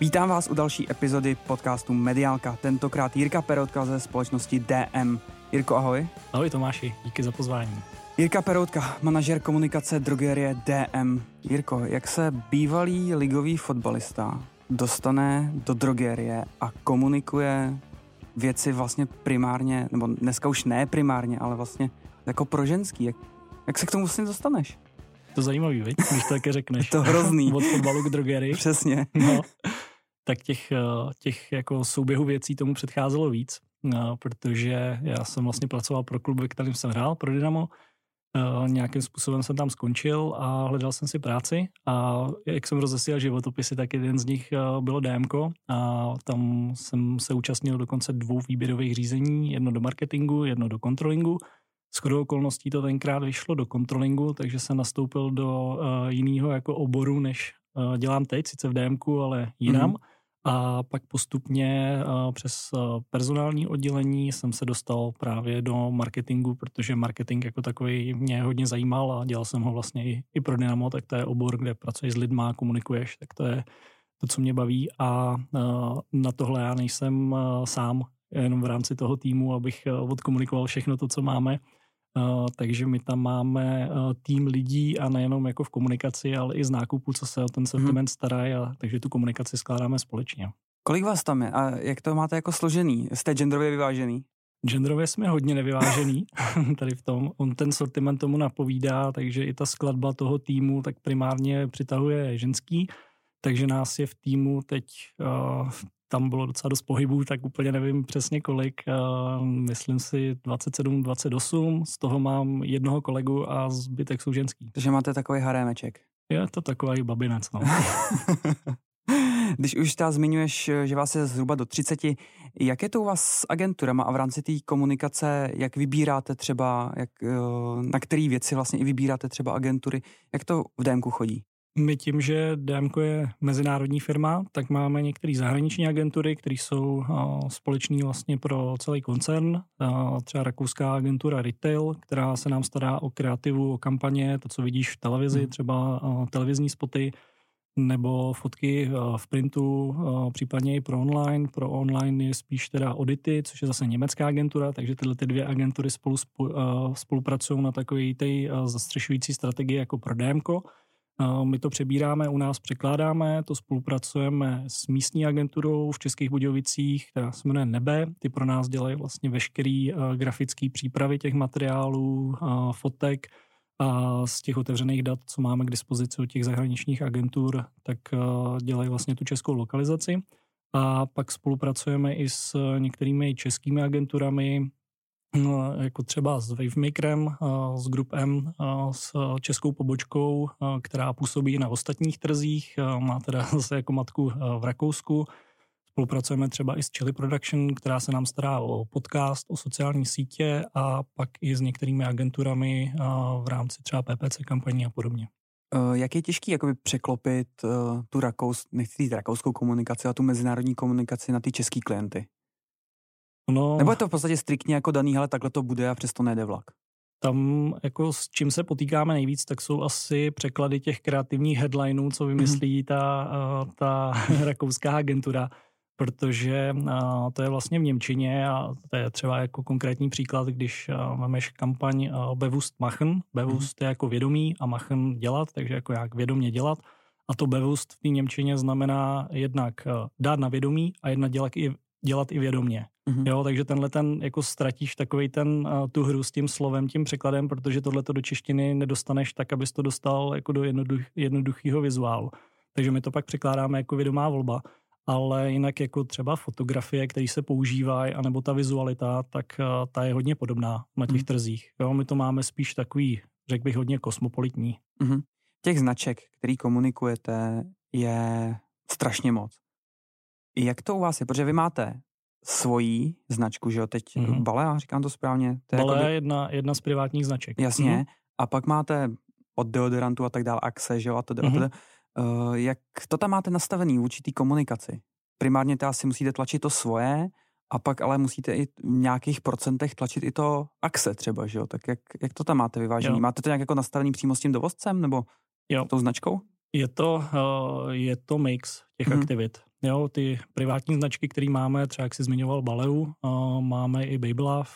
Vítám vás u další epizody podcastu Mediálka, tentokrát Jirka Peroutka ze společnosti DM. Jirko, ahoj. Ahoj Tomáši, díky za pozvání. Jirka Peroutka, manažer komunikace drogerie DM. Jirko, jak se bývalý ligový fotbalista dostane do drogerie a komunikuje věci vlastně primárně, nebo dneska už ne primárně, ale vlastně jako pro ženský. Jak, jak se k tomu vlastně dostaneš? To zajímavý, viď? když to také řekneš. to hrozný. Od fotbalu k drogerii. Přesně. No, tak těch, eh, těch jako souběhů věcí tomu předcházelo víc, no, protože já jsem vlastně pracoval pro klub, ve kterém jsem hrál, pro Dynamo. Uh, nějakým způsobem jsem tam skončil a hledal jsem si práci a jak jsem rozesílal životopisy, tak jeden z nich bylo DMko a tam jsem se účastnil dokonce dvou výběrových řízení, jedno do marketingu, jedno do kontrolingu Shodou okolností to tenkrát vyšlo do kontrolingu, takže jsem nastoupil do jiného jako oboru, než dělám teď, sice v DMku, ale jinam. Mm-hmm. A pak postupně uh, přes uh, personální oddělení jsem se dostal právě do marketingu, protože marketing jako takový mě hodně zajímal a dělal jsem ho vlastně i, pro Dynamo, tak to je obor, kde pracuješ s lidma, komunikuješ, tak to je to, co mě baví. A uh, na tohle já nejsem sám, jenom v rámci toho týmu, abych odkomunikoval všechno to, co máme, Uh, takže my tam máme uh, tým lidí a nejenom jako v komunikaci, ale i z nákupu, co se o ten sortiment hmm. starají, a, takže tu komunikaci skládáme společně. Kolik vás tam je a jak to máte jako složený? Jste genderově vyvážený? Genderově jsme hodně nevyvážený tady v tom. On ten sortiment tomu napovídá, takže i ta skladba toho týmu tak primárně přitahuje ženský, takže nás je v týmu teď uh, tam bylo docela dost pohybů, tak úplně nevím přesně kolik. Myslím si 27, 28, z toho mám jednoho kolegu a zbytek jsou ženský. Takže máte takový harémeček. Je to takový babinec, no. Když už ta zmiňuješ, že vás je zhruba do 30, jak je to u vás s agenturama a v rámci té komunikace, jak vybíráte třeba, jak, eh, na které věci vlastně i vybíráte třeba agentury, jak to v DMku chodí? My tím, že DMko je mezinárodní firma, tak máme některé zahraniční agentury, které jsou společné vlastně pro celý koncern. Třeba rakouská agentura Retail, která se nám stará o kreativu, o kampaně, to, co vidíš v televizi, hmm. třeba televizní spoty, nebo fotky v printu, případně i pro online. Pro online je spíš teda Audity, což je zase německá agentura, takže tyhle ty dvě agentury spolu spolupracují na takové té zastřešující strategii jako pro DMko. My to přebíráme, u nás překládáme, to spolupracujeme s místní agenturou v Českých Budějovicích, která se jmenuje Nebe. Ty pro nás dělají vlastně veškerý grafický přípravy těch materiálů, fotek a z těch otevřených dat, co máme k dispozici od těch zahraničních agentur, tak dělají vlastně tu českou lokalizaci. A pak spolupracujeme i s některými českými agenturami, jako třeba s Wavemakerem, s Group M, s českou pobočkou, která působí na ostatních trzích, má teda zase jako matku v Rakousku. Spolupracujeme třeba i s Chili Production, která se nám stará o podcast, o sociální sítě a pak i s některými agenturami v rámci třeba PPC kampaní a podobně. Jak je těžký jakoby překlopit tu rakous, nechci říct rakouskou komunikaci, a tu mezinárodní komunikaci na ty český klienty? No, Nebo je to v podstatě striktně jako daný, ale takhle to bude a přesto nejde vlak? Tam jako s čím se potýkáme nejvíc, tak jsou asi překlady těch kreativních headlineů, co vymyslí mm-hmm. ta, ta rakouská agentura, protože to je vlastně v Němčině a to je třeba jako konkrétní příklad, když mámeš kampaň Bewusst machen. Bewusst mm-hmm. je jako vědomí a machen dělat, takže jako jak vědomě dělat. A to Bewusst v té Němčině znamená jednak dát na vědomí a jednak dělat i, dělat i vědomě. Mm-hmm. Jo, takže tenhle ten jako ztratíš takový ten uh, tu hru s tím slovem, tím překladem, protože tohle do češtiny nedostaneš tak, abys to dostal jako do jednoduch, jednoduchého vizuálu. Takže my to pak překládáme jako vědomá volba. Ale jinak jako třeba fotografie, které se používají, anebo ta vizualita, tak uh, ta je hodně podobná na těch mm. trzích. Jo, my to máme spíš takový, řekl bych, hodně kosmopolitní. Mm-hmm. Těch značek, který komunikujete, je strašně moc. Jak to u vás je? Protože vy máte svojí značku, že jo, teď mm-hmm. Bale, já říkám to správně. To je Bale jakoby... je jedna, jedna z privátních značek. Jasně. Mm-hmm. A pak máte od deodorantu a tak dále, Axe, že jo, a to mm-hmm. Uh, jak to tam máte nastavený v určitý komunikaci? Primárně to asi musíte tlačit to svoje, a pak ale musíte i v nějakých procentech tlačit i to Axe třeba, že jo? Tak jak, jak to tam máte vyvážený? Jo. Máte to nějak jako nastavený přímo s tím dovozcem nebo jo. tou značkou? Je to, uh, je to mix těch mm-hmm. aktivit. Jo, ty privátní značky, které máme, třeba jak jsi zmiňoval Baleu, máme i Babylove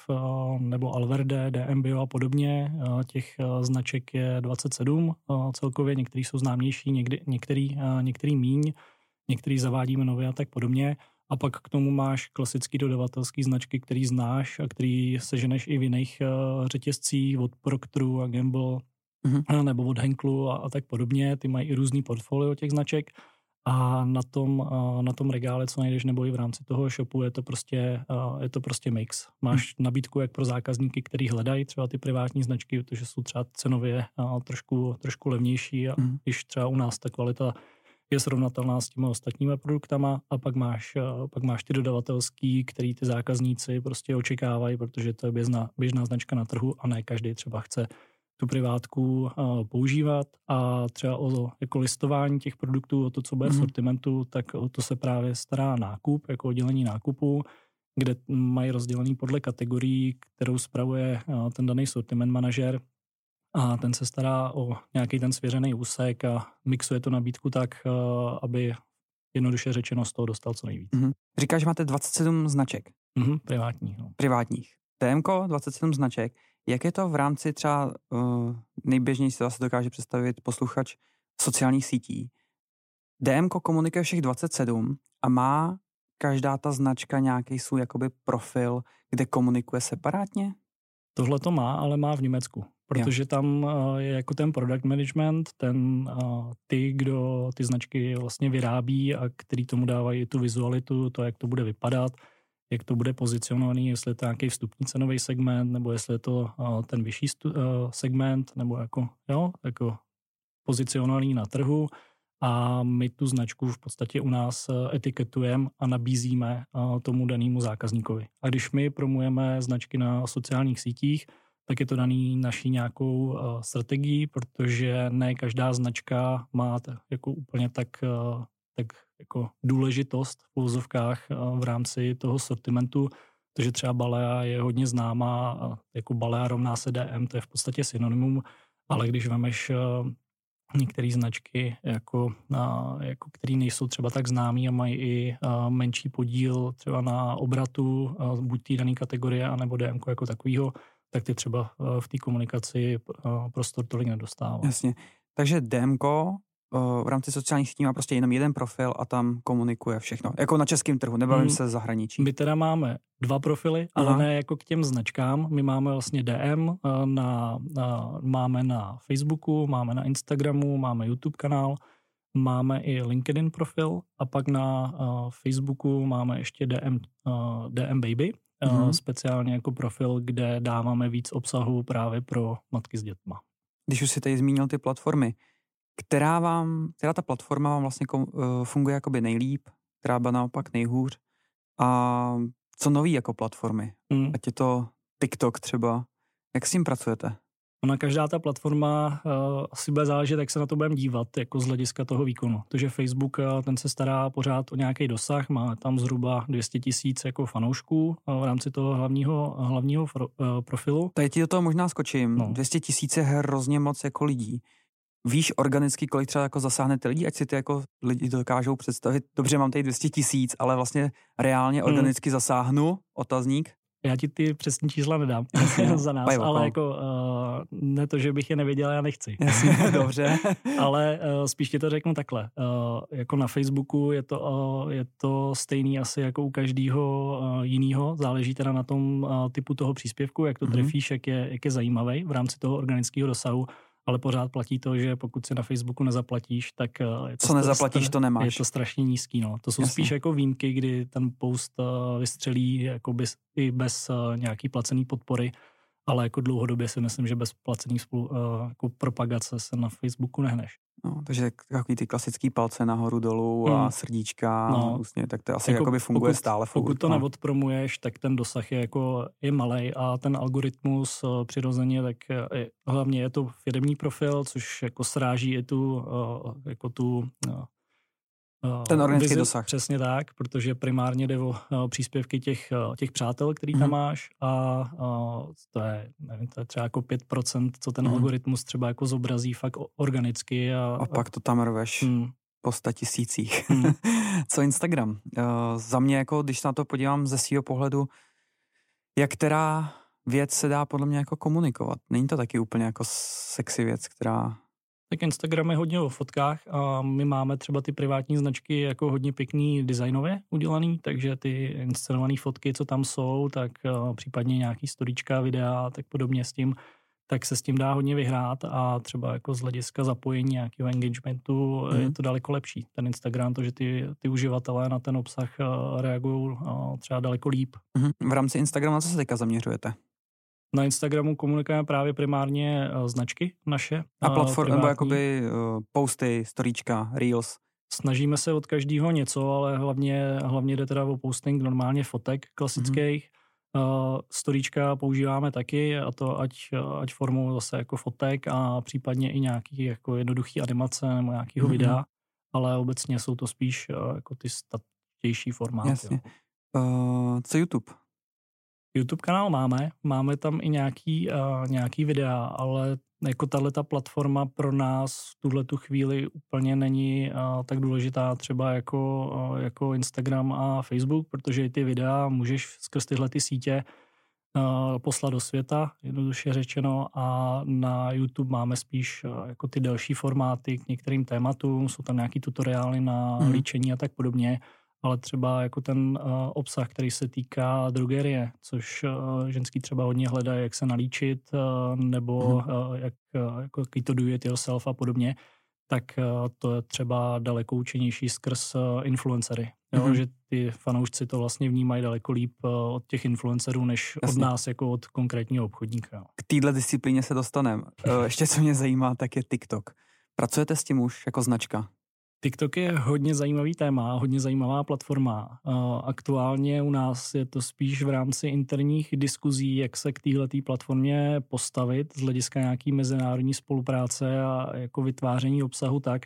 nebo Alverde, DM Bio a podobně. Těch značek je 27 celkově, některý jsou známější, někdy, některý, některý míň, některý zavádíme nově a tak podobně. A pak k tomu máš klasický dodavatelský značky, který znáš a který seženeš i v jiných řetězcích od Proctoru a Gamble mm-hmm. nebo od Henklu a, a tak podobně. Ty mají i různý portfolio těch značek a na tom, na tom regále, co najdeš, nebo i v rámci toho shopu, je to prostě, je to prostě mix. Máš hmm. nabídku jak pro zákazníky, kteří hledají třeba ty privátní značky, protože jsou třeba cenově trošku, trošku levnější a hmm. když třeba u nás ta kvalita je srovnatelná s těmi ostatními produktama a pak máš, pak máš ty dodavatelský, který ty zákazníci prostě očekávají, protože to je běžná, běžná značka na trhu a ne každý třeba chce tu privátku používat a třeba o jako listování těch produktů, o to, co bude mm-hmm. v sortimentu, tak o to se právě stará nákup, jako oddělení nákupu, kde mají rozdělený podle kategorií, kterou spravuje ten daný sortiment manažer a ten se stará o nějaký ten svěřený úsek a mixuje to nabídku tak, aby jednoduše řečeno z toho dostal co nejvíc. Mm-hmm. Říkáš, že máte 27 značek. Mm-hmm, privátních. No. Privátních. TMK 27 značek. Jak je to v rámci třeba uh, nejběžnější se zase dokáže představit posluchač sociálních sítí? DMK komunikuje všech 27 a má každá ta značka nějaký svůj jakoby profil, kde komunikuje separátně? Tohle to má, ale má v Německu. Protože jo. tam je jako ten product management, ten ty, kdo ty značky vlastně vyrábí a který tomu dávají tu vizualitu, to, jak to bude vypadat, jak to bude pozicionovaný, jestli je to nějaký vstupní cenový segment, nebo jestli je to uh, ten vyšší uh, segment, nebo jako, jo, jako pozicionovaný na trhu. A my tu značku v podstatě u nás etiketujeme a nabízíme tomu danému zákazníkovi. A když my promujeme značky na sociálních sítích, tak je to daný naší nějakou strategii, protože ne každá značka má jako úplně tak, tak jako důležitost v úzovkách eh, v rámci toho sortimentu, protože třeba Balea je hodně známá, jako Balea rovná se DM, to je v podstatě synonymum, ale když vemeš eh, některé značky, jako, jako, které nejsou třeba tak známí a mají i eh, menší podíl třeba na obratu, buď té dané kategorie, anebo DM jako takového, tak ty třeba v té komunikaci prostor tolik nedostává. Jasně. Takže DMK v rámci sociálních sítí má prostě jenom jeden profil a tam komunikuje všechno. Jako na českém trhu, nebavím hmm. se zahraničí. My teda máme dva profily, Aha. ale ne jako k těm značkám. My máme vlastně DM, na, na, máme na Facebooku, máme na Instagramu, máme YouTube kanál, máme i LinkedIn profil a pak na uh, Facebooku máme ještě DM, uh, DM Baby, uh, speciálně jako profil, kde dáváme víc obsahu právě pro matky s dětma. Když už si tady zmínil ty platformy, která vám, která ta platforma vám vlastně kom, uh, funguje jakoby nejlíp, která byla naopak nejhůř a co nový jako platformy, mm. ať je to TikTok třeba, jak s tím pracujete? Ona každá ta platforma uh, asi bude záležet, jak se na to budeme dívat, jako z hlediska toho výkonu. Protože Facebook, uh, ten se stará pořád o nějaký dosah, má tam zhruba 200 tisíc jako fanoušků uh, v rámci toho hlavního, hlavního uh, profilu. Teď ti do toho možná skočím. No. 200 tisíc je hrozně moc jako lidí. Víš organicky, kolik třeba jako zasáhne ty lidi, ať si ty jako lidi dokážou představit, dobře, mám tady 200 tisíc, ale vlastně reálně hmm. organicky hmm. zasáhnu, otazník? Já ti ty přesní čísla nedám za nás, Bajvo, ale jako uh, ne to, že bych je nevěděl, já nechci. Jasně, dobře. ale uh, spíš ti to řeknu takhle. Uh, jako na Facebooku je to, uh, je to stejný asi jako u každého uh, jiného. Záleží teda na tom uh, typu toho příspěvku, jak to mm-hmm. trefíš, jak je, jak je zajímavý v rámci toho organického dosahu ale pořád platí to, že pokud si na Facebooku nezaplatíš, tak eh, je to Co nezaplatíš, to nemáš. Je to strašně nízký. No. To jsou Jasně. spíš jako výjimky, kdy ten post eh, vystřelí jako bez, i bez eh, nějaký placený podpory, ale jako dlouhodobě si myslím, že bez placený spolu, jako propagace se na Facebooku nehneš. No, takže takový ty klasický palce nahoru dolů a hmm. srdíčka, no. vlastně, tak to asi jako, jakoby funguje pokud, stále. Furt, pokud to no. neodpromuješ, tak ten dosah je jako je malý a ten algoritmus uh, přirozeně, tak je, hlavně je to firmní profil, což jako sráží i tu, uh, jako tu uh, ten organický vizi, dosah. Přesně tak, protože primárně jde o příspěvky těch, těch přátel, který mm-hmm. tam mhm. máš a, a to je, nevím, to je třeba jako 5%, co ten mm-hmm. algoritmus třeba jako zobrazí fakt organicky. A, a pak to tam rveš. Mm, po sta tisících. Hmm. Co Instagram? Uh, za mě, jako, když na to podívám ze svého pohledu, jak která věc se dá podle mě jako komunikovat. Není to taky úplně jako sexy věc, která tak Instagram je hodně o fotkách a my máme třeba ty privátní značky jako hodně pěkný designově udělaný, takže ty inscenované fotky, co tam jsou, tak uh, případně nějaký storička, videa, tak podobně s tím, tak se s tím dá hodně vyhrát a třeba jako z hlediska zapojení nějakého engagementu mm. je to daleko lepší. Ten Instagram, to, že ty, ty uživatelé na ten obsah uh, reagují třeba daleko líp. Mm. V rámci Instagramu na co se teďka zaměřujete? Na Instagramu komunikujeme právě primárně uh, značky naše. A platformy, nebo jakoby uh, posty, storíčka, reels? Snažíme se od každého něco, ale hlavně, hlavně jde teda o posting normálně fotek klasických. Mm-hmm. Uh, storíčka používáme taky, a to ať, ať formou zase jako fotek a případně i nějaký jako jednoduchý animace nebo nějakého mm-hmm. videa, ale obecně jsou to spíš uh, jako ty statější formáty. Jasně. Uh, co YouTube? YouTube kanál máme, máme tam i nějaký, uh, nějaký videa, ale jako tahle ta platforma pro nás v tuhle tu chvíli úplně není uh, tak důležitá třeba jako, uh, jako Instagram a Facebook, protože ty videa můžeš skrz tyhle ty sítě uh, poslat do světa, jednoduše řečeno, a na YouTube máme spíš uh, jako ty delší formáty k některým tématům, jsou tam nějaký tutoriály na mm. líčení a tak podobně, ale třeba jako ten uh, obsah, který se týká drogerie, což uh, ženský třeba hodně hledá, jak se nalíčit, uh, nebo uh, jak, jako to do it yourself a podobně, tak to je třeba daleko účinnější skrz influencery. Jo, mm-hmm. že ty fanoušci to vlastně vnímají daleko líp od těch influencerů, než Jasně. od nás jako od konkrétního obchodníka. K téhle disciplíně se dostaneme. Ještě co mě zajímá, tak je TikTok. Pracujete s tím už jako značka? TikTok je hodně zajímavý téma, hodně zajímavá platforma. Aktuálně u nás je to spíš v rámci interních diskuzí, jak se k této platformě postavit z hlediska nějaký mezinárodní spolupráce a jako vytváření obsahu tak,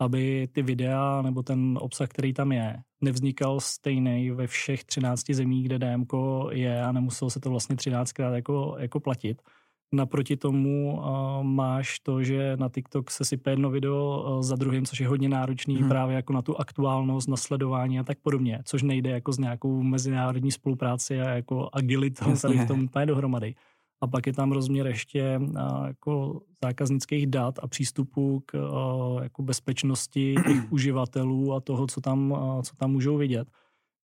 aby ty videa nebo ten obsah, který tam je, nevznikal stejný ve všech 13 zemích, kde DMK je a nemuselo se to vlastně 13krát jako, jako platit. Naproti tomu uh, máš to, že na TikTok se sype jedno video uh, za druhým, což je hodně náročný hmm. právě jako na tu aktuálnost, nasledování a tak podobně, což nejde jako s nějakou mezinárodní spolupráci a jako agilitou tady v tom úplně dohromady. A pak je tam rozměr ještě uh, jako zákaznických dat a přístupu k uh, jako bezpečnosti těch uživatelů a toho, co tam, uh, co tam můžou vidět.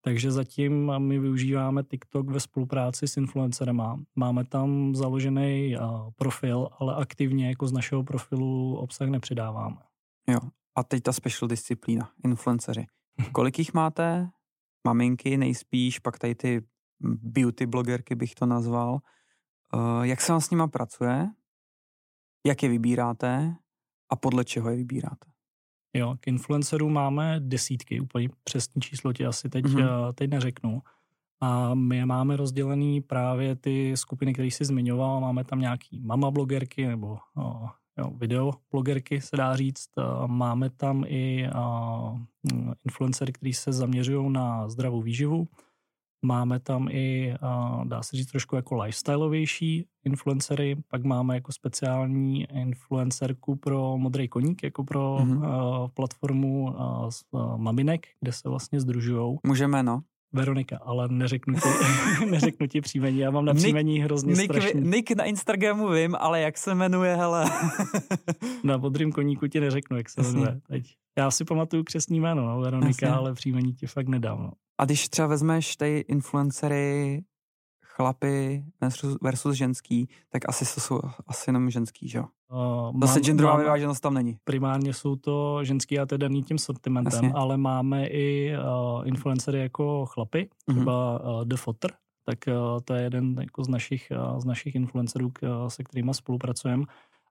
Takže zatím my využíváme TikTok ve spolupráci s influencerema. Máme tam založený profil, ale aktivně jako z našeho profilu obsah nepředáváme. Jo, a teď ta special disciplína, influenceři. Kolik jich máte? Maminky nejspíš, pak tady ty beauty blogerky bych to nazval. Jak se vám s nima pracuje? Jak je vybíráte? A podle čeho je vybíráte? Jo, k influencerům máme desítky, úplně přesný číslo ti asi teď, mm-hmm. teď neřeknu. A my je máme rozdělený právě ty skupiny, které jsi zmiňoval. Máme tam nějaký mama blogerky nebo jo, video blogerky, se dá říct. Máme tam i influencery, kteří se zaměřují na zdravou výživu. Máme tam i, dá se říct, trošku jako lifestyleovější influencery, pak máme jako speciální influencerku pro modrý koník, jako pro mm-hmm. platformu Maminek, kde se vlastně združují. Můžeme, no. Veronika, ale neřeknu ti, neřeknu ti příjmení, já mám na příjmení Nick, hrozně Nick, strašný. Nick na Instagramu vím, ale jak se jmenuje, hele. na modrým koníku ti neřeknu, jak se jmenuje. Teď. Já si pamatuju křesní jméno, no, Veronika, Jasně. ale příjmení ti fakt nedám. No. A když třeba vezmeš ty influencery, chlapy versus ženský, tak asi to jsou asi jenom ženský, že jo? Uh, Zase genderová vyváženost tam není. Primárně jsou to ženský a to je daný tím sortimentem, Jasně. ale máme i uh, influencery jako chlapy, mhm. třeba uh, The Fotter, tak uh, to je jeden jako z našich, uh, z našich influencerů, k, se kterými spolupracujeme.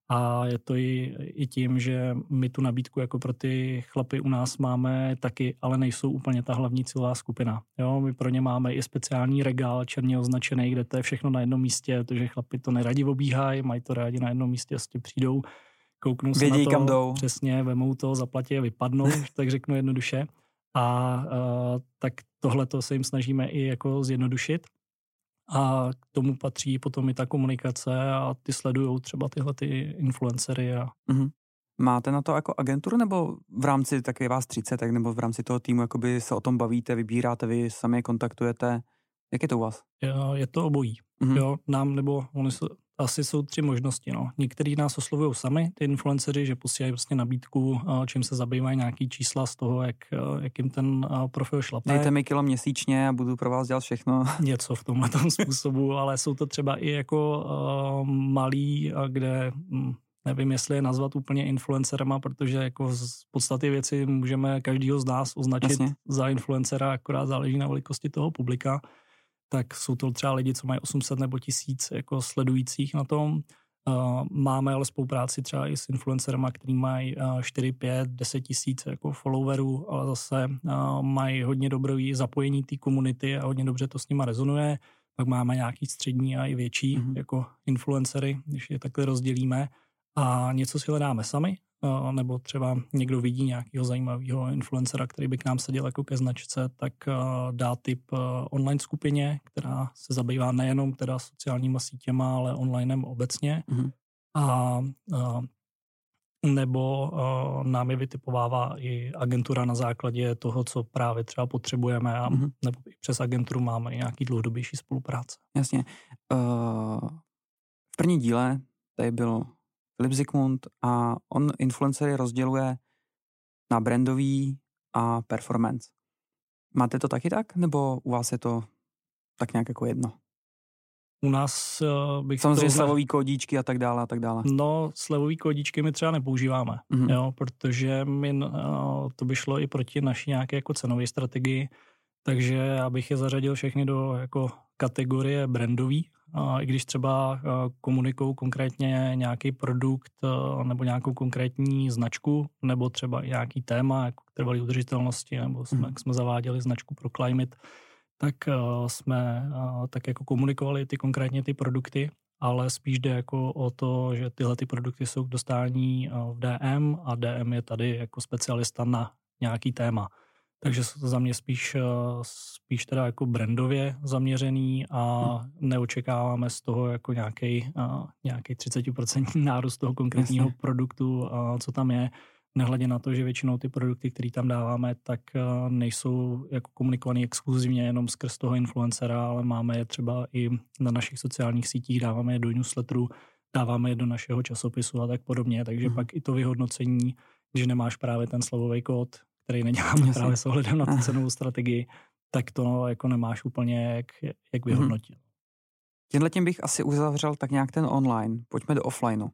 A je to i, i tím, že my tu nabídku jako pro ty chlapy u nás máme taky, ale nejsou úplně ta hlavní cílová skupina. Jo, my pro ně máme i speciální regál černě označený, kde to je všechno na jednom místě, protože chlapi to neradi obíhají, mají to rádi na jednom místě, vlastně přijdou, kouknou se Vědí, na to, kam jdou. přesně, vemou to, zaplatí a vypadnou, tak řeknu jednoduše. A uh, tak tohle to se jim snažíme i jako zjednodušit a k tomu patří potom i ta komunikace a ty sledují třeba tyhle ty influencery. A... Mm-hmm. Máte na to jako agenturu nebo v rámci, tak je vás 30, tak nebo v rámci toho týmu jakoby se o tom bavíte, vybíráte, vy sami je kontaktujete? Jak je to u vás? Je to obojí. Mm-hmm. Jo, nám nebo oni jsou, asi jsou tři možnosti. No. Některý nás oslovují sami, ty influenceři, že posílají prostě nabídku, čím se zabývají nějaký čísla z toho, jak, jak jim ten profil šlape. Dejte mi kilo měsíčně a budu pro vás dělat všechno. Něco v tomhle způsobu, ale jsou to třeba i jako uh, malí, kde hm, nevím, jestli je nazvat úplně influencerama, protože jako z podstaty věci můžeme každýho z nás označit Jasně. za influencera, akorát záleží na velikosti toho publika tak jsou to třeba lidi, co mají 800 nebo 1000 jako sledujících na tom. Máme ale spolupráci třeba i s influencerama, který mají 4, 5, 10 tisíc jako followerů, ale zase mají hodně dobré zapojení té komunity a hodně dobře to s nima rezonuje. Pak máme nějaký střední a i větší mm-hmm. jako influencery, když je takhle rozdělíme a něco si hledáme sami nebo třeba někdo vidí nějakého zajímavého influencera, který by k nám seděl jako ke značce, tak dá tip online skupině, která se zabývá nejenom teda sociálníma sítěma, ale onlinem obecně. Mm-hmm. A, a nebo uh, nám je vytipovává i agentura na základě toho, co právě třeba potřebujeme a mm-hmm. nebo i přes agenturu máme nějaký dlouhodobější spolupráce. Jasně. Uh, v první díle tady bylo Filip Zikmund a on influencery rozděluje na brandový a performance. Máte to taky tak, nebo u vás je to tak nějak jako jedno? U nás uh, bych Samozřejmě tohle... slevový kódíčky a tak dále a tak dále. No, slevový kódíčky my třeba nepoužíváme, mm-hmm. jo, protože my, uh, to by šlo i proti naší nějaké jako cenové strategii, takže já bych je zařadil všechny do jako kategorie brandový, i když třeba komunikují konkrétně nějaký produkt nebo nějakou konkrétní značku, nebo třeba nějaký téma, jako trvalý udržitelnosti, nebo jsme, hmm. jsme zaváděli značku pro climate, tak jsme tak jako komunikovali ty konkrétně ty produkty, ale spíš jde jako o to, že tyhle ty produkty jsou k dostání v DM a DM je tady jako specialista na nějaký téma. Takže za mě spíš, eh, spíš teda jako brandově zaměřený a hmm. neočekáváme z toho jako nějaký, eh, nějaký 30% nárůst toho konkrétního Jasně. produktu, co tam je. Nehledě na to, že většinou ty produkty, které tam dáváme, tak eh, nejsou jako komunikované exkluzivně jenom skrz toho influencera, ale máme je třeba i na našich sociálních sítích, dáváme je do newsletteru, dáváme je do našeho časopisu a tak podobně. Takže hmm. pak i to vyhodnocení, když nemáš právě ten slovový kód, který neděláme Jasně. právě s ohledem na tu cenovou strategii, tak to no, jako nemáš úplně jak, jak mhm. vyhodnotit. Mm-hmm. Tímhle tím bych asi uzavřel tak nějak ten online. Pojďme do offlineu.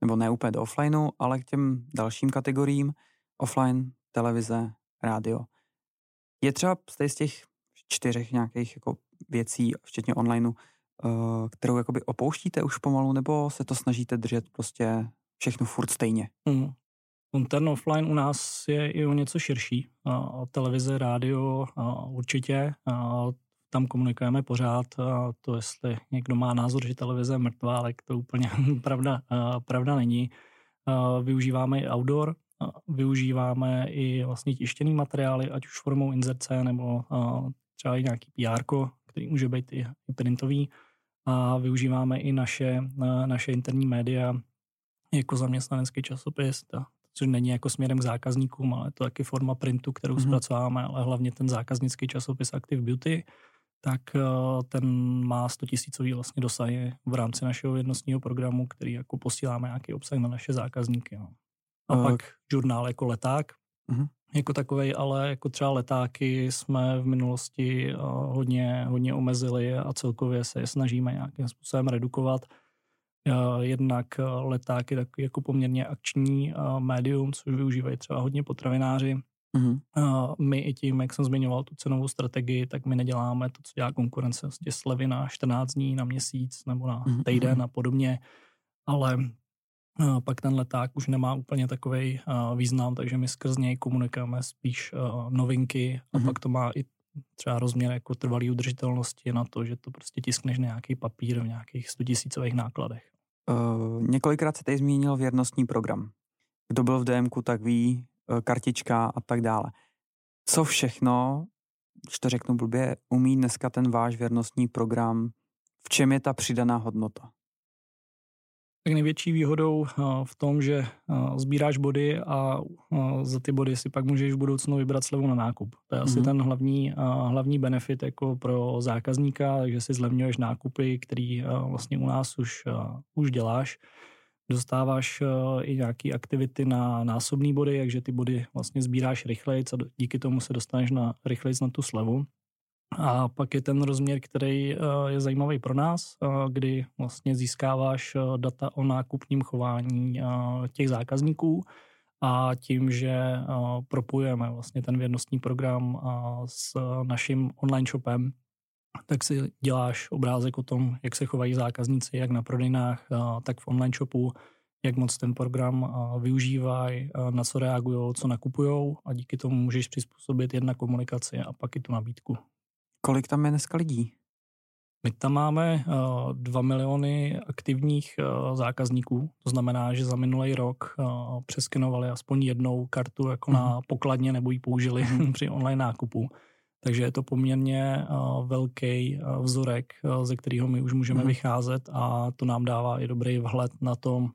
Nebo ne úplně do offlineu, ale k těm dalším kategoriím. Offline, televize, rádio. Je třeba z těch čtyřech nějakých jako věcí, včetně onlineu, uh, kterou jakoby opouštíte už pomalu, nebo se to snažíte držet prostě všechno furt stejně? Mm. Ten offline u nás je i o něco širší. Televize, rádio určitě. Tam komunikujeme pořád. To, jestli někdo má názor, že televize je mrtvá, ale to úplně pravda, pravda není. Využíváme i outdoor, využíváme i vlastně tištěný materiály, ať už formou inzerce nebo třeba i nějaký PR, který může být i printový. A využíváme i naše, naše interní média jako zaměstnanecký časopis, což není jako směrem k zákazníkům, ale to taky forma printu, kterou mm-hmm. zpracováme, ale hlavně ten zákaznický časopis Active Beauty, tak eh, ten má 100 tisícový vlastně dosahy v rámci našeho jednostního programu, který jako posíláme nějaký obsah na naše zákazníky. No. A uh, pak žurnál jako leták, uh-huh. jako takovej, ale jako třeba letáky jsme v minulosti uh, hodně, hodně omezili a celkově se je snažíme nějakým způsobem redukovat. Jednak eh, leták je takový jako poměrně akční eh, médium, což využívají třeba hodně potravináři. Mm-hmm. My i tím, jak jsem zmiňoval tu cenovou strategii, tak my neděláme to, co dělá konkurence, vlastně slevy na 14 dní, na měsíc nebo na mm-hmm. týden a podobně, ale pak ten leták už nemá úplně takový význam, takže my skrz něj komunikujeme spíš novinky a mm-hmm. pak to má i třeba rozměr jako trvalý udržitelnosti na to, že to prostě tiskneš nějaký papír v nějakých 100 tisícových nákladech. Uh, několikrát se tady zmínil věrnostní program. Kdo byl v DMku, tak ví, uh, kartička a tak dále. Co všechno, když to řeknu blbě, umí dneska ten váš věrnostní program? V čem je ta přidaná hodnota? Tak největší výhodou v tom, že sbíráš body a za ty body si pak můžeš v budoucnu vybrat slevu na nákup. To je asi mm-hmm. ten hlavní, hlavní benefit jako pro zákazníka, takže si zlevňuješ nákupy, který vlastně u nás už, už děláš. Dostáváš i nějaké aktivity na násobné body, takže ty body vlastně sbíráš rychleji a díky tomu se dostaneš na rychleji na tu slevu. A pak je ten rozměr, který eh, je zajímavý pro nás, eh, kdy vlastně získáváš eh, data o nákupním chování těch zákazníků a tím, že propojujeme vlastně ten věrnostní program s naším online shopem, tak si děláš obrázek o tom, jak se chovají zákazníci, jak na prodejnách, tak v online shopu, jak moc ten program využívají, na co reagují, co nakupují a díky tomu můžeš přizpůsobit jedna komunikaci a pak i tu nabídku. Kolik tam je dneska lidí? My tam máme uh, 2 miliony aktivních uh, zákazníků, to znamená, že za minulý rok uh, přeskenovali aspoň jednou kartu jako na mhm. pokladně nebo ji použili mm. při online nákupu. Takže je to poměrně uh, velký uh, vzorek, uh, ze kterého my už můžeme mm. vycházet a to nám dává i dobrý vhled na to,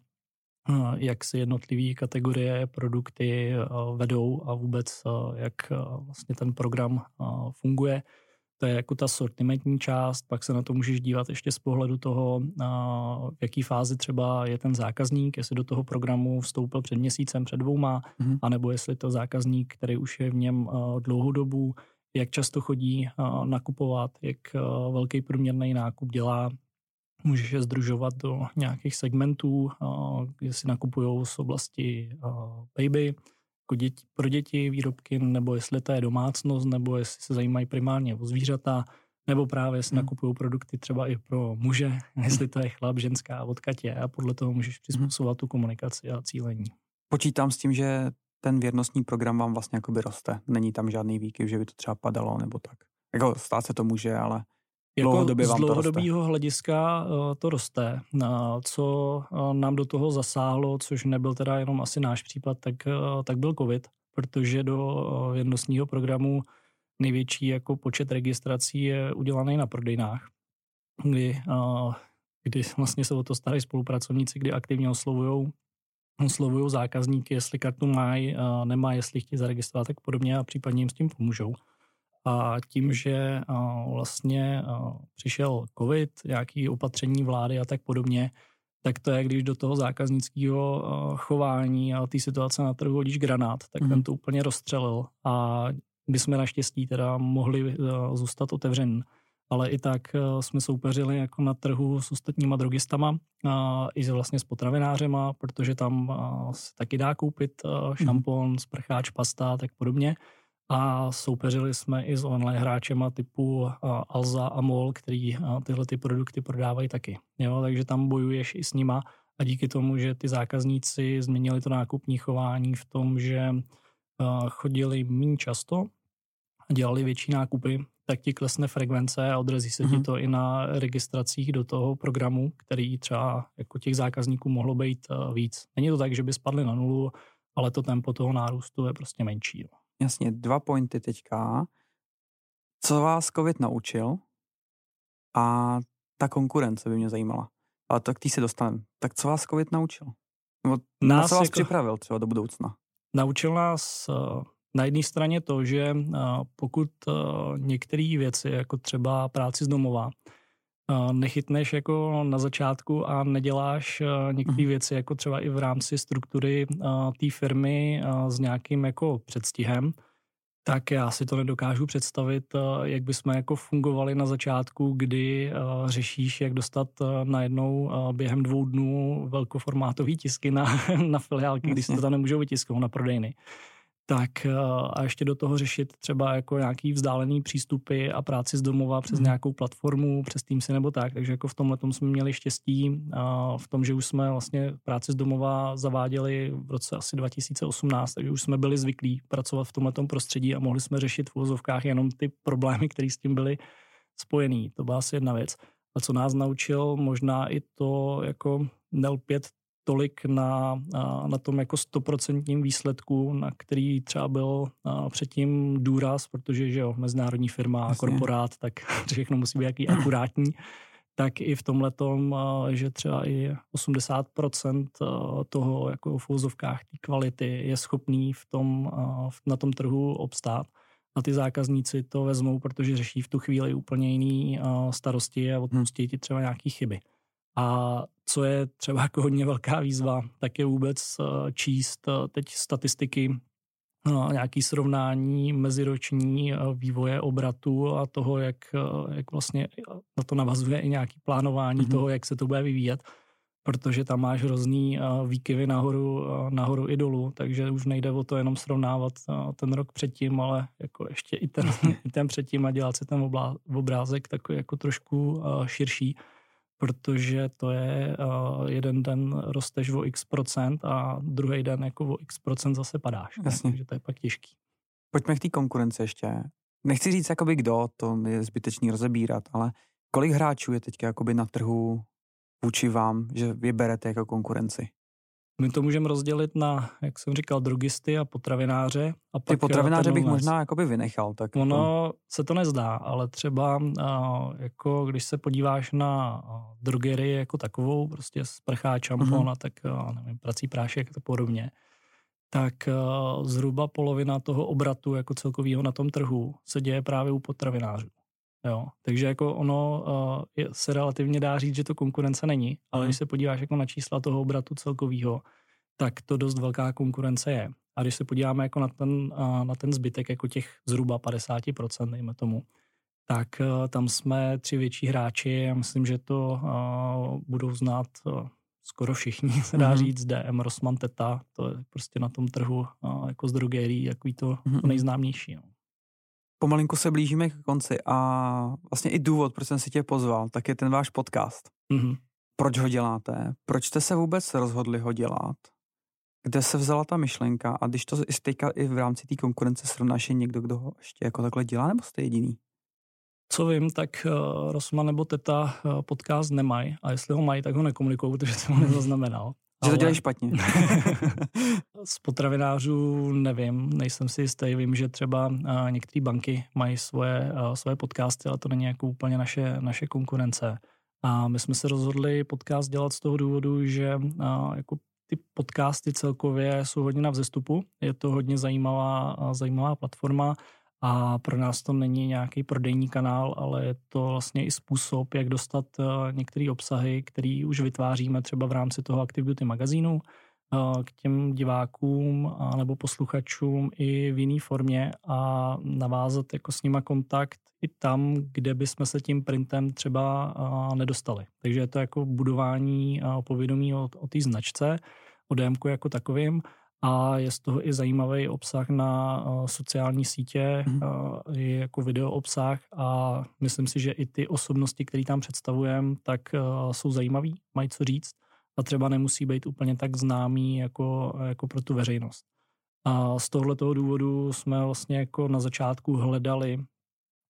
jak se jednotlivé kategorie, produkty vedou a vůbec jak vlastně ten program funguje. To je jako ta sortimentní část, pak se na to můžeš dívat ještě z pohledu toho, v jaký fázi třeba je ten zákazník, jestli do toho programu vstoupil před měsícem, před dvouma, mm-hmm. anebo jestli to zákazník, který už je v něm dlouhou dobu, jak často chodí nakupovat, jak velký průměrný nákup dělá, můžeš je združovat do nějakých segmentů, si nakupují z oblasti baby, jako děti, pro děti výrobky, nebo jestli to je domácnost, nebo jestli se zajímají primárně o zvířata, nebo právě si hmm. nakupují produkty třeba i pro muže, jestli to je chlap, ženská, odkud je a podle toho můžeš přizpůsobovat tu komunikaci a cílení. Počítám s tím, že ten věrnostní program vám vlastně jakoby roste. Není tam žádný výkyv, že by to třeba padalo nebo tak. Jako stát se to může, ale jako dlouhodobě z dlouhodobého hlediska to roste. Uh, co uh, nám do toho zasáhlo, což nebyl teda jenom asi náš případ, tak, tak byl COVID, protože do jednostního programu největší jako počet registrací je udělaný na prodejnách, kdy, kdy vlastně se o to starají spolupracovníci, kdy aktivně oslovují oslovují zákazníky, jestli kartu mají, nemá, jestli chtějí zaregistrovat, tak podobně a případně jim s tím pomůžou. A tím, že vlastně přišel covid, nějaké opatření vlády a tak podobně, tak to je, když do toho zákaznického chování a té situace na trhu hodíš granát, tak mm. ten to úplně rozstřelil. A my jsme naštěstí teda mohli zůstat otevření. Ale i tak jsme soupeřili jako na trhu s ostatníma drogistama, a i vlastně s potravinářema, protože tam se taky dá koupit mhm. šampon, sprcháč, pasta a tak podobně a soupeřili jsme i s online hráčema typu Alza a MOL, který tyhle ty produkty prodávají taky. Jo, takže tam bojuješ i s nima a díky tomu, že ty zákazníci změnili to nákupní chování v tom, že chodili méně často a dělali větší nákupy, tak ti klesne frekvence a odrazí se mm-hmm. ti mhm. to i na registracích do toho programu, který třeba jako těch zákazníků mohlo být víc. Není to tak, že by spadly na nulu, ale to tempo toho nárůstu je prostě menší. Jo. Jasně, dva pointy teďka. Co vás COVID naučil? A ta konkurence by mě zajímala. Ale tak ty se dostaneme. Tak co vás COVID naučil? Nebo nás co vás jako, připravil třeba do budoucna? Naučil nás uh, na jedné straně to, že uh, pokud uh, některé věci, jako třeba práci z domova, nechytneš jako na začátku a neděláš některé mhm. věci jako třeba i v rámci struktury té firmy s nějakým jako předstihem, tak já si to nedokážu představit, jak bychom jako fungovali na začátku, kdy řešíš, jak dostat najednou během dvou dnů velkoformátový tisky na, na filiálky, když se to tam nemůžou vytisknout na prodejny tak eh, a ještě do toho řešit třeba jako nějaký vzdálený přístupy a práci z domova přes mm. nějakou platformu, přes Teamsy nebo tak. Takže jako v tomhle tom jsme měli štěstí v tom, že už jsme vlastně práci z domova zaváděli v roce asi 2018, takže už jsme byli zvyklí pracovat v tomhle prostředí a mohli jsme řešit v úvozovkách jenom ty problémy, které s tím byly spojený. To byla asi jedna věc. A co nás naučil, možná i to jako nelpět tolik na, na tom jako stoprocentním výsledku, na který třeba byl předtím důraz, protože že jo, mezinárodní firma, Jasně. korporát, tak všechno musí být jaký akurátní. tak i v tomhle tom, že třeba i 80% toho jako v úzovkách té kvality je schopný v tom, na tom trhu obstát a ty zákazníci to vezmou, protože řeší v tu chvíli úplně jiný starosti a odpustí ti třeba nějaký chyby. A co je třeba jako hodně velká výzva, tak je vůbec číst teď statistiky No, nějaký srovnání meziroční eh, vývoje obratu a toho, jak, eh, jak vlastně na to navazuje i nějaký plánování mm-hmm. toho, jak se to bude vyvíjet, protože tam máš hrozný eh, výkyvy nahoru, nahoru i dolů, takže už nejde o to jenom srovnávat ten rok předtím, ale jako ještě i ten, i ten předtím a dělat si ten obrázek takový jako trošku širší protože to je uh, jeden den rosteš o x procent a druhý den jako o x procent zase padáš. Jasně. Takže to je pak těžký. Pojďme k té konkurenci ještě. Nechci říct, jakoby kdo, to je zbytečný rozebírat, ale kolik hráčů je teďka jakoby na trhu vůči vám, že vyberete jako konkurenci? My to můžeme rozdělit na, jak jsem říkal, drogisty a potravináře. A Ty potravináře bych možná jakoby vynechal. Tak ono to... se to nezdá, ale třeba jako když se podíváš na drogerii jako takovou, prostě sprchá, čampon mm-hmm. a tak nevím, prací prášek a podobně, tak zhruba polovina toho obratu jako celkového na tom trhu se děje právě u potravinářů. Jo. Takže jako ono uh, je, se relativně dá říct, že to konkurence není, ale hmm. když se podíváš jako na čísla toho obratu celkového, tak to dost velká konkurence je. A když se podíváme jako na ten, uh, na ten zbytek, jako těch zhruba 50%, dejme tomu, tak uh, tam jsme tři větší hráči a myslím, že to uh, budou znát uh, skoro všichni, se dá mm-hmm. říct, DM, Rossmann, Teta, to je prostě na tom trhu uh, jako z drogerií, jako to, to nejznámější. No. Pomalinku se blížíme k konci a vlastně i důvod, proč jsem si tě pozval, tak je ten váš podcast. Mm-hmm. Proč ho děláte? Proč jste se vůbec rozhodli ho dělat? Kde se vzala ta myšlenka? A když to i teďka i v rámci té konkurence srovnáš, je někdo, kdo ho ještě jako takhle dělá, nebo jste jediný? Co vím, tak uh, Rosman nebo Teta uh, podcast nemají a jestli ho mají, tak ho nekomunikují, protože jsem ho nezaznamenal. Že to dělají špatně. z potravinářů nevím, nejsem si jistý. Vím, že třeba některé banky mají svoje, svoje podcasty, ale to není jako úplně naše, naše konkurence. A my jsme se rozhodli podcast dělat z toho důvodu, že jako ty podcasty celkově jsou hodně na vzestupu. Je to hodně zajímavá, zajímavá platforma a pro nás to není nějaký prodejní kanál, ale je to vlastně i způsob, jak dostat eh, některé obsahy, které už vytváříme třeba v rámci toho Active Beauty magazínu eh, k těm divákům nebo posluchačům i v jiné formě a navázat jako s nima kontakt i tam, kde bychom se tím printem třeba eh, nedostali. Takže je to jako budování povědomí o, o té značce, o DMku jako takovým a je z toho i zajímavý obsah na uh, sociální sítě, mm. uh, i jako video obsah a myslím si, že i ty osobnosti, které tam představujeme, tak uh, jsou zajímavý, mají co říct a třeba nemusí být úplně tak známý jako, jako pro tu veřejnost. A z tohoto důvodu jsme vlastně jako na začátku hledali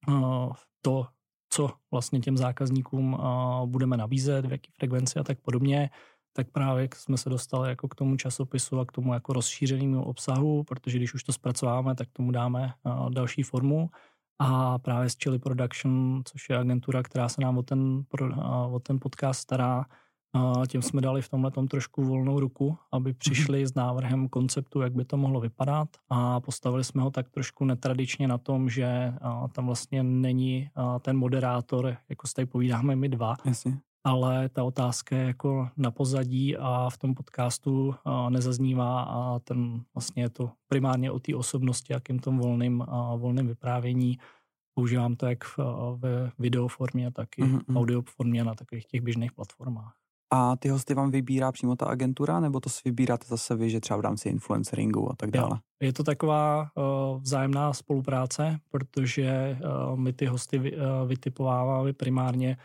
uh, to, co vlastně těm zákazníkům uh, budeme nabízet, v jaký frekvenci a tak podobně tak právě jsme se dostali jako k tomu časopisu a k tomu jako rozšířenému obsahu, protože když už to zpracováme, tak tomu dáme další formu. A právě s Chili Production, což je agentura, která se nám o ten, o ten podcast stará, tím jsme dali v tomhle trošku volnou ruku, aby mhm. přišli s návrhem konceptu, jak by to mohlo vypadat a postavili jsme ho tak trošku netradičně na tom, že tam vlastně není ten moderátor, jako se tady povídáme my dva, Jasně ale ta otázka je jako na pozadí a v tom podcastu nezaznívá a ten vlastně je to primárně o té osobnosti, jakým tom volným, volným vyprávění. Používám to jak ve videoformě, tak i mm-hmm. audio formě na takových těch běžných platformách. A ty hosty vám vybírá přímo ta agentura, nebo to si vybíráte zase vy, že třeba v rámci influenceringu a tak dále? Jo. Je to taková uh, vzájemná spolupráce, protože uh, my ty hosty vy, uh, vytipováváme primárně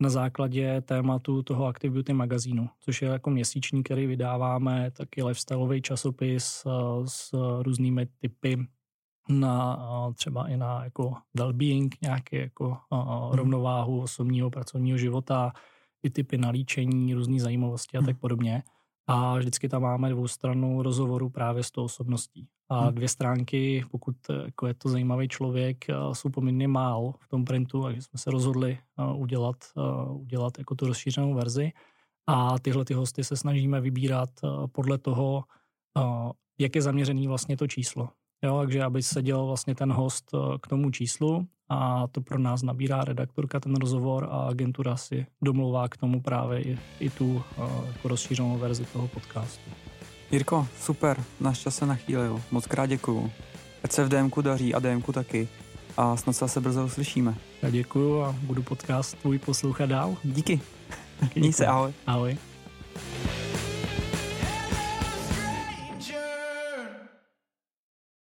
na základě tématu toho Active magazínu, což je jako měsíční, který vydáváme, taky lifestyleový časopis eh, s různými typy na eh, třeba i na jako well-being, nějaký jako hmm. rovnováhu osobního pracovního života, i typy na líčení, různé zajímavosti a hmm. tak podobně. A vždycky tam máme dvou stranu rozhovoru právě s tou osobností. A hmm. dvě stránky, pokud jako je to zajímavý člověk, jsou poměrně málo v tom printu, takže jsme se rozhodli udělat, udělat jako tu rozšířenou verzi. A tyhle ty hosty se snažíme vybírat podle toho, jak je zaměřený vlastně to číslo. Jo, takže aby seděl vlastně ten host k tomu číslu a to pro nás nabírá redaktorka ten rozhovor a agentura si domlouvá k tomu právě i, i tu jako rozšířenou verzi toho podcastu. Jirko, super, náš čas se nachýlil. Moc krát děkuju. Ať se v DMku daří a DMku taky. A snad se brzo uslyšíme. Já děkuju a budu podcast tvůj poslouchat dál. Díky. Díky Měj se, ahoj. Ahoj.